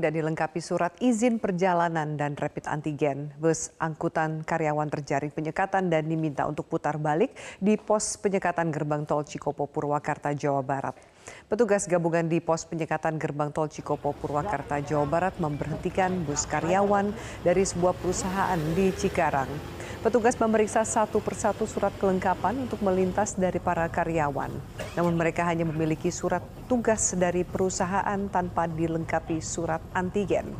tidak dilengkapi surat izin perjalanan dan rapid antigen. Bus angkutan karyawan terjaring penyekatan dan diminta untuk putar balik di pos penyekatan gerbang tol Cikopo Purwakarta, Jawa Barat. Petugas gabungan di pos penyekatan gerbang tol Cikopo Purwakarta, Jawa Barat memberhentikan bus karyawan dari sebuah perusahaan di Cikarang. Petugas memeriksa satu persatu surat kelengkapan untuk melintas dari para karyawan. Namun mereka hanya memiliki surat tugas dari perusahaan tanpa dilengkapi surat antigen.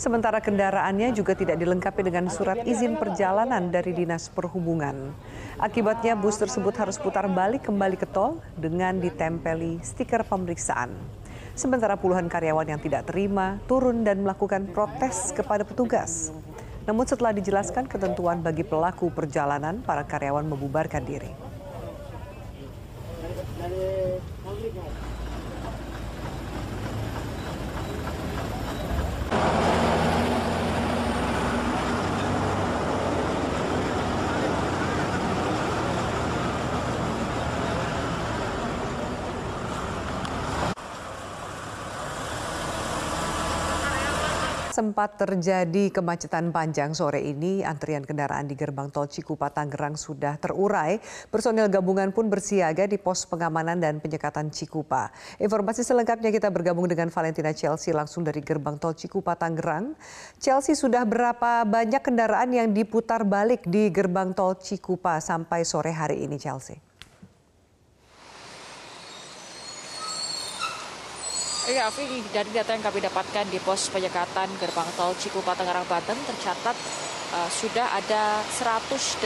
Sementara kendaraannya juga tidak dilengkapi dengan surat izin perjalanan dari Dinas Perhubungan. Akibatnya bus tersebut harus putar balik kembali ke tol dengan ditempeli stiker pemeriksaan. Sementara puluhan karyawan yang tidak terima turun dan melakukan protes kepada petugas. Namun setelah dijelaskan ketentuan bagi pelaku perjalanan, para karyawan membubarkan diri. Sempat terjadi kemacetan panjang sore ini, antrian kendaraan di gerbang tol Cikupa Tangerang sudah terurai. Personel gabungan pun bersiaga di pos pengamanan dan penyekatan Cikupa. Informasi selengkapnya kita bergabung dengan Valentina Chelsea langsung dari gerbang tol Cikupa Tangerang. Chelsea sudah berapa banyak kendaraan yang diputar balik di gerbang tol Cikupa sampai sore hari ini Chelsea? Iya, Afi, dari data yang kami dapatkan di pos penyekatan gerbang tol Cikupa Tangerang Banten tercatat uh, sudah ada 108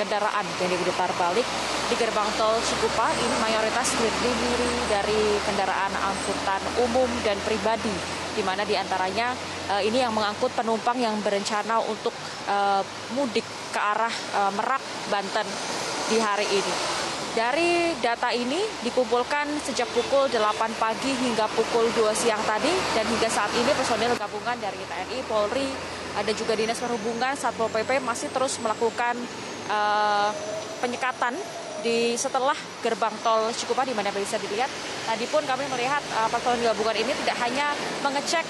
kendaraan yang diputar balik di gerbang tol Cikupa. Ini mayoritas terdiri dari kendaraan angkutan umum dan pribadi, di mana di antaranya uh, ini yang mengangkut penumpang yang berencana untuk uh, mudik ke arah uh, Merak, Banten di hari ini. Dari data ini dikumpulkan sejak pukul 8 pagi hingga pukul 2 siang tadi dan hingga saat ini personil gabungan dari TNI, Polri, ada juga Dinas Perhubungan, Satpol PP masih terus melakukan uh, penyekatan di setelah gerbang tol Cikupa di mana bisa dilihat. Tadi pun kami melihat uh, personil gabungan ini tidak hanya mengecek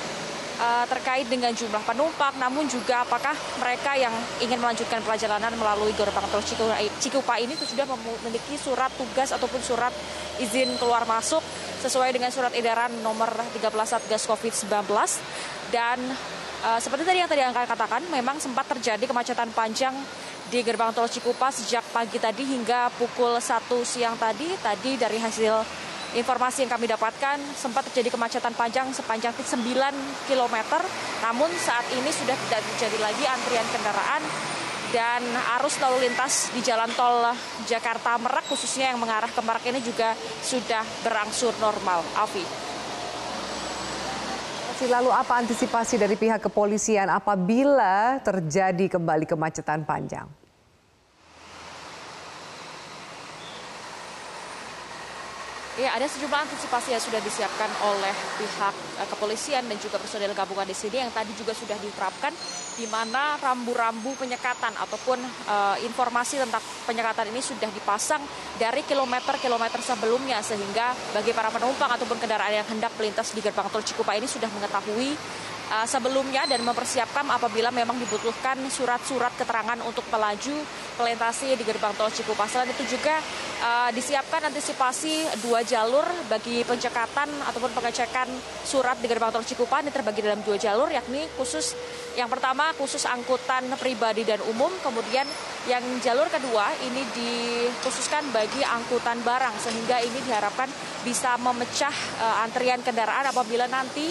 uh, terkait dengan jumlah penumpang, namun juga apakah mereka yang ingin melanjutkan perjalanan melalui gerbang tol Cikupa ini sudah memiliki surat tugas ataupun surat izin keluar masuk sesuai dengan surat edaran nomor 13 Satgas COVID-19 dan uh, seperti tadi yang tadi angka katakan memang sempat terjadi kemacetan panjang di gerbang tol Cikupa sejak pagi tadi hingga pukul 1 siang tadi. Tadi dari hasil Informasi yang kami dapatkan sempat terjadi kemacetan panjang sepanjang 9 km, namun saat ini sudah tidak terjadi lagi antrian kendaraan dan arus lalu lintas di jalan tol Jakarta Merak khususnya yang mengarah ke Merak ini juga sudah berangsur normal. Alfi. Lalu apa antisipasi dari pihak kepolisian apabila terjadi kembali kemacetan panjang? Ya, ada sejumlah antisipasi yang sudah disiapkan oleh pihak uh, kepolisian dan juga personil gabungan di sini yang tadi juga sudah diterapkan di mana rambu-rambu penyekatan ataupun uh, informasi tentang penyekatan ini sudah dipasang dari kilometer-kilometer sebelumnya sehingga bagi para penumpang ataupun kendaraan yang hendak melintas di gerbang tol Cikupa ini sudah mengetahui uh, sebelumnya dan mempersiapkan apabila memang dibutuhkan surat-surat keterangan untuk melaju melintasi di gerbang tol Cikupa. Selain itu juga uh, disiapkan antisipasi dua jalur bagi pencekatan ataupun pengecekan surat di gerbang tol Cikupa. Ini terbagi dalam dua jalur yakni khusus yang pertama khusus angkutan pribadi dan umum, kemudian yang jalur kedua ini dikhususkan bagi angkutan barang sehingga ini diharapkan bisa memecah uh, antrian kendaraan apabila nanti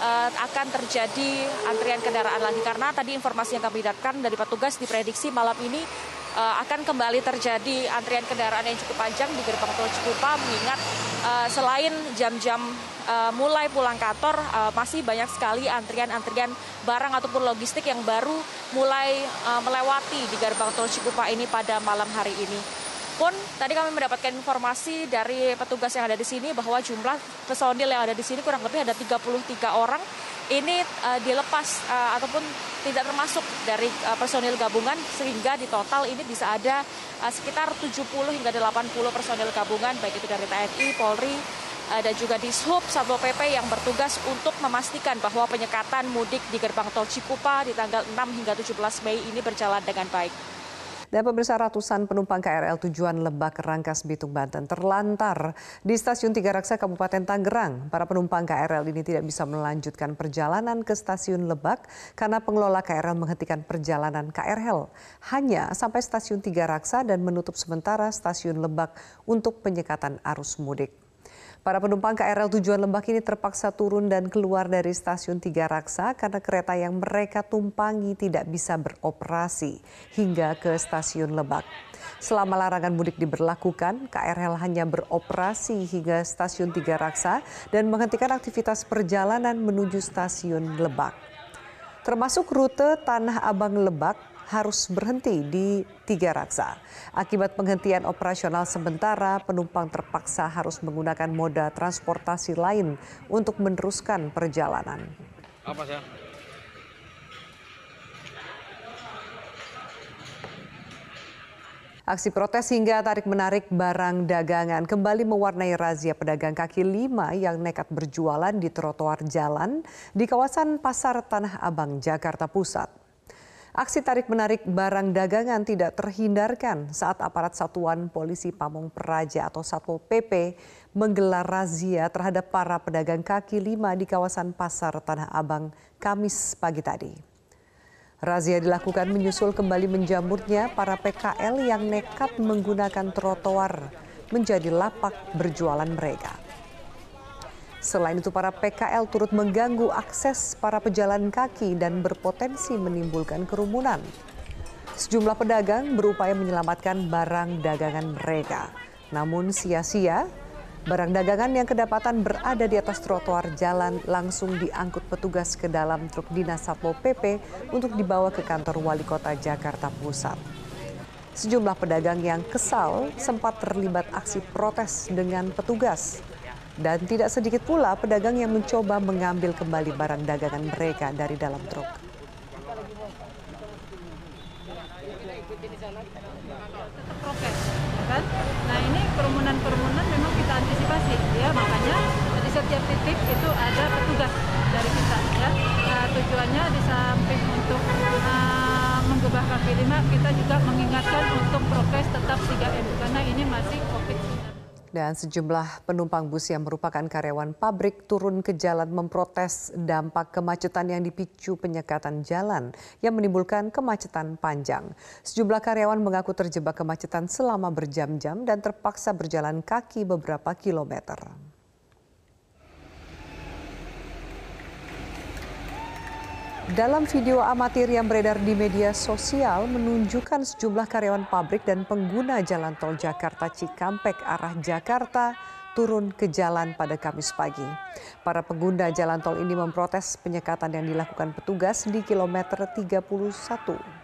uh, akan terjadi antrian kendaraan lagi. Karena tadi informasi yang kami dapatkan dari petugas diprediksi malam ini akan kembali terjadi antrian kendaraan yang cukup panjang di gerbang tol Cikupa mengingat uh, selain jam-jam uh, mulai pulang kantor masih banyak sekali antrian-antrian barang ataupun logistik yang baru mulai melewati di gerbang tol Cikupa ini pada malam hari ini pun tadi kami mendapatkan informasi dari petugas yang ada di sini bahwa jumlah personil yang ada di sini kurang lebih ada 33 orang ini uh, dilepas uh, ataupun tidak termasuk dari uh, personil gabungan sehingga di total ini bisa ada uh, sekitar 70 hingga 80 personil gabungan baik itu dari TNI, Polri, uh, dan juga di Sub Satpol PP yang bertugas untuk memastikan bahwa penyekatan mudik di gerbang tol Cikupa di tanggal 6 hingga 17 Mei ini berjalan dengan baik. Dan pemirsa ratusan penumpang KRL tujuan Lebak Rangkas Bitung Banten terlantar di stasiun Tiga Raksa Kabupaten Tangerang. Para penumpang KRL ini tidak bisa melanjutkan perjalanan ke stasiun Lebak karena pengelola KRL menghentikan perjalanan KRL hanya sampai stasiun Tiga Raksa dan menutup sementara stasiun Lebak untuk penyekatan arus mudik. Para penumpang KRL tujuan Lebak ini terpaksa turun dan keluar dari stasiun Tiga Raksa karena kereta yang mereka tumpangi tidak bisa beroperasi hingga ke stasiun Lebak. Selama larangan mudik diberlakukan, KRL hanya beroperasi hingga stasiun Tiga Raksa dan menghentikan aktivitas perjalanan menuju stasiun Lebak. Termasuk rute Tanah Abang Lebak harus berhenti di Tiga Raksa. Akibat penghentian operasional sementara, penumpang terpaksa harus menggunakan moda transportasi lain untuk meneruskan perjalanan. Apa sih? Aksi protes hingga tarik-menarik barang dagangan kembali mewarnai razia pedagang kaki lima yang nekat berjualan di trotoar jalan di kawasan Pasar Tanah Abang, Jakarta Pusat. Aksi tarik-menarik barang dagangan tidak terhindarkan saat aparat Satuan Polisi Pamong Praja atau Satpol PP menggelar razia terhadap para pedagang kaki lima di kawasan Pasar Tanah Abang Kamis pagi tadi. Razia dilakukan menyusul kembali menjamurnya para PKL yang nekat menggunakan trotoar menjadi lapak berjualan mereka. Selain itu para PKL turut mengganggu akses para pejalan kaki dan berpotensi menimbulkan kerumunan. Sejumlah pedagang berupaya menyelamatkan barang dagangan mereka. Namun sia-sia, barang dagangan yang kedapatan berada di atas trotoar jalan langsung diangkut petugas ke dalam truk dinas Satpol PP untuk dibawa ke kantor wali kota Jakarta Pusat. Sejumlah pedagang yang kesal sempat terlibat aksi protes dengan petugas. Dan tidak sedikit pula pedagang yang mencoba mengambil kembali barang dagangan mereka dari dalam truk. kan? Nah ini kerumunan-kerumunan memang kita antisipasi ya makanya di setiap titik itu ada petugas dari kita ya. Nah, tujuannya di samping untuk uh, menggubah kaki lima kita juga mengingatkan untuk prokes tetap 3M karena ini masih COVID-19. Dan sejumlah penumpang bus yang merupakan karyawan pabrik turun ke jalan memprotes dampak kemacetan yang dipicu penyekatan jalan yang menimbulkan kemacetan panjang. Sejumlah karyawan mengaku terjebak kemacetan selama berjam-jam dan terpaksa berjalan kaki beberapa kilometer. Dalam video amatir yang beredar di media sosial menunjukkan sejumlah karyawan pabrik dan pengguna jalan tol Jakarta Cikampek arah Jakarta turun ke jalan pada Kamis pagi. Para pengguna jalan tol ini memprotes penyekatan yang dilakukan petugas di kilometer 31.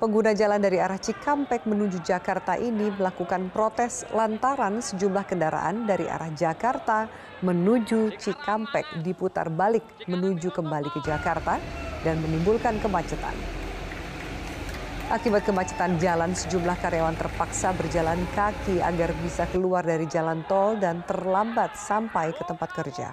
Pengguna jalan dari arah Cikampek menuju Jakarta ini melakukan protes lantaran sejumlah kendaraan dari arah Jakarta menuju Cikampek diputar balik menuju kembali ke Jakarta dan menimbulkan kemacetan. Akibat kemacetan jalan, sejumlah karyawan terpaksa berjalan kaki agar bisa keluar dari jalan tol dan terlambat sampai ke tempat kerja.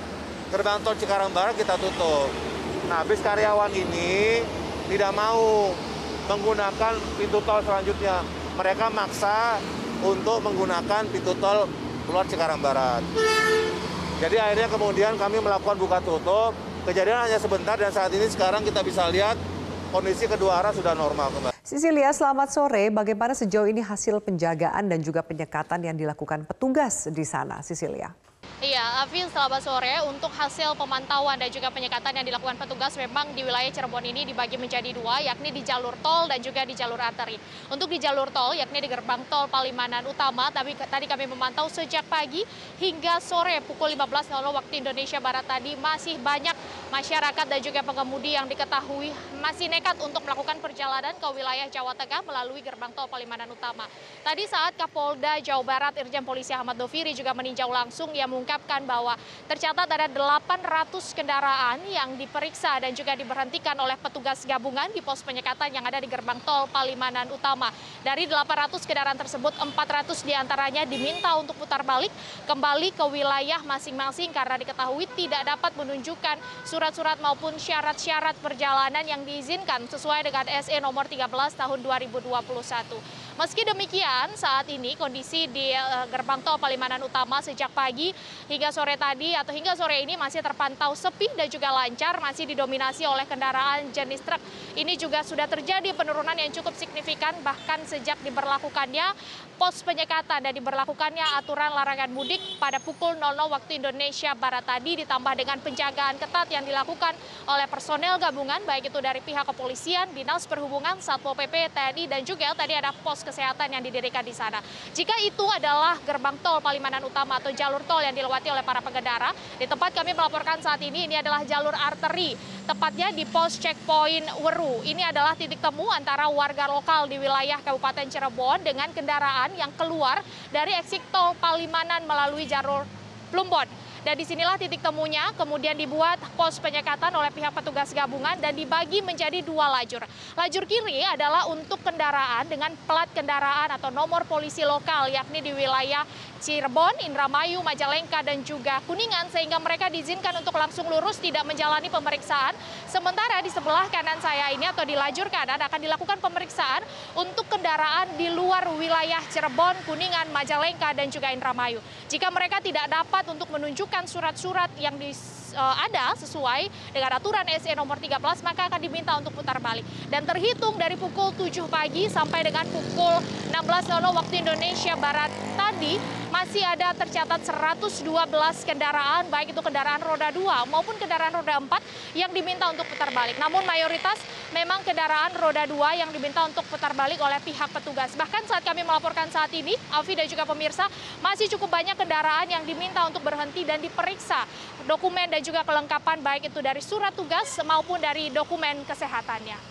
gerbang tol Cikarang Barat kita tutup. Nah bis karyawan ini tidak mau menggunakan pintu tol selanjutnya. Mereka maksa untuk menggunakan pintu tol keluar Cikarang Barat. Jadi akhirnya kemudian kami melakukan buka tutup. Kejadian hanya sebentar dan saat ini sekarang kita bisa lihat kondisi kedua arah sudah normal kembali. Sisilia, selamat sore. Bagaimana sejauh ini hasil penjagaan dan juga penyekatan yang dilakukan petugas di sana, Sisilia? Iya, Afin selamat sore. Untuk hasil pemantauan dan juga penyekatan yang dilakukan petugas memang di wilayah Cirebon ini dibagi menjadi dua, yakni di jalur tol dan juga di jalur arteri. Untuk di jalur tol, yakni di gerbang tol Palimanan Utama, tapi tadi kami memantau sejak pagi hingga sore pukul 15.00 waktu Indonesia Barat tadi masih banyak masyarakat dan juga pengemudi yang diketahui masih nekat untuk melakukan perjalanan ke wilayah Jawa Tengah melalui gerbang tol Palimanan Utama. Tadi saat Kapolda Jawa Barat Irjen Polisi Ahmad Doviri juga meninjau langsung, ia mengungkapkan mengungkapkan bahwa tercatat ada 800 kendaraan yang diperiksa dan juga diberhentikan oleh petugas gabungan di pos penyekatan yang ada di gerbang tol Palimanan Utama. Dari 800 kendaraan tersebut, 400 di antaranya diminta untuk putar balik kembali ke wilayah masing-masing karena diketahui tidak dapat menunjukkan surat-surat maupun syarat-syarat perjalanan yang diizinkan sesuai dengan SE nomor 13 tahun 2021. Meski demikian, saat ini kondisi di eh, gerbang tol Palimanan Utama sejak pagi hingga sore tadi atau hingga sore ini masih terpantau sepi dan juga lancar, masih didominasi oleh kendaraan jenis truk. Ini juga sudah terjadi penurunan yang cukup signifikan bahkan sejak diberlakukannya pos penyekatan dan diberlakukannya aturan larangan mudik pada pukul 00 waktu Indonesia Barat tadi ditambah dengan penjagaan ketat yang dilakukan oleh personel gabungan baik itu dari pihak kepolisian, Dinas Perhubungan, Satpol PP, TNI dan juga tadi ada pos kesehatan yang didirikan di sana. Jika itu adalah gerbang tol Palimanan Utama atau jalur tol yang dilewati oleh para pengendara, di tempat kami melaporkan saat ini ini adalah jalur arteri, tepatnya di pos checkpoint Weru. Ini adalah titik temu antara warga lokal di wilayah Kabupaten Cirebon dengan kendaraan yang keluar dari eksit tol Palimanan melalui jalur Plumbon. Dan di sinilah titik temunya, kemudian dibuat pos penyekatan oleh pihak petugas gabungan dan dibagi menjadi dua lajur. Lajur kiri adalah untuk kendaraan dengan plat kendaraan atau nomor polisi lokal, yakni di wilayah Cirebon, Indramayu, Majalengka, dan juga Kuningan, sehingga mereka diizinkan untuk langsung lurus tidak menjalani pemeriksaan. Sementara di sebelah kanan saya ini atau di lajur kanan akan dilakukan pemeriksaan untuk kendaraan di luar wilayah Cirebon, Kuningan, Majalengka, dan juga Indramayu. Jika mereka tidak dapat untuk menunjukkan surat-surat yang di, ada sesuai dengan aturan SE nomor 13 maka akan diminta untuk putar balik. Dan terhitung dari pukul 7 pagi sampai dengan pukul 16.00 waktu Indonesia Barat tadi masih ada tercatat 112 kendaraan baik itu kendaraan roda 2 maupun kendaraan roda 4 yang diminta untuk putar balik. Namun mayoritas memang kendaraan roda 2 yang diminta untuk putar balik oleh pihak petugas. Bahkan saat kami melaporkan saat ini, Alfi dan juga pemirsa, masih cukup banyak kendaraan yang diminta untuk berhenti dan diperiksa dokumen dan juga kelengkapan baik itu dari surat tugas maupun dari dokumen kesehatannya.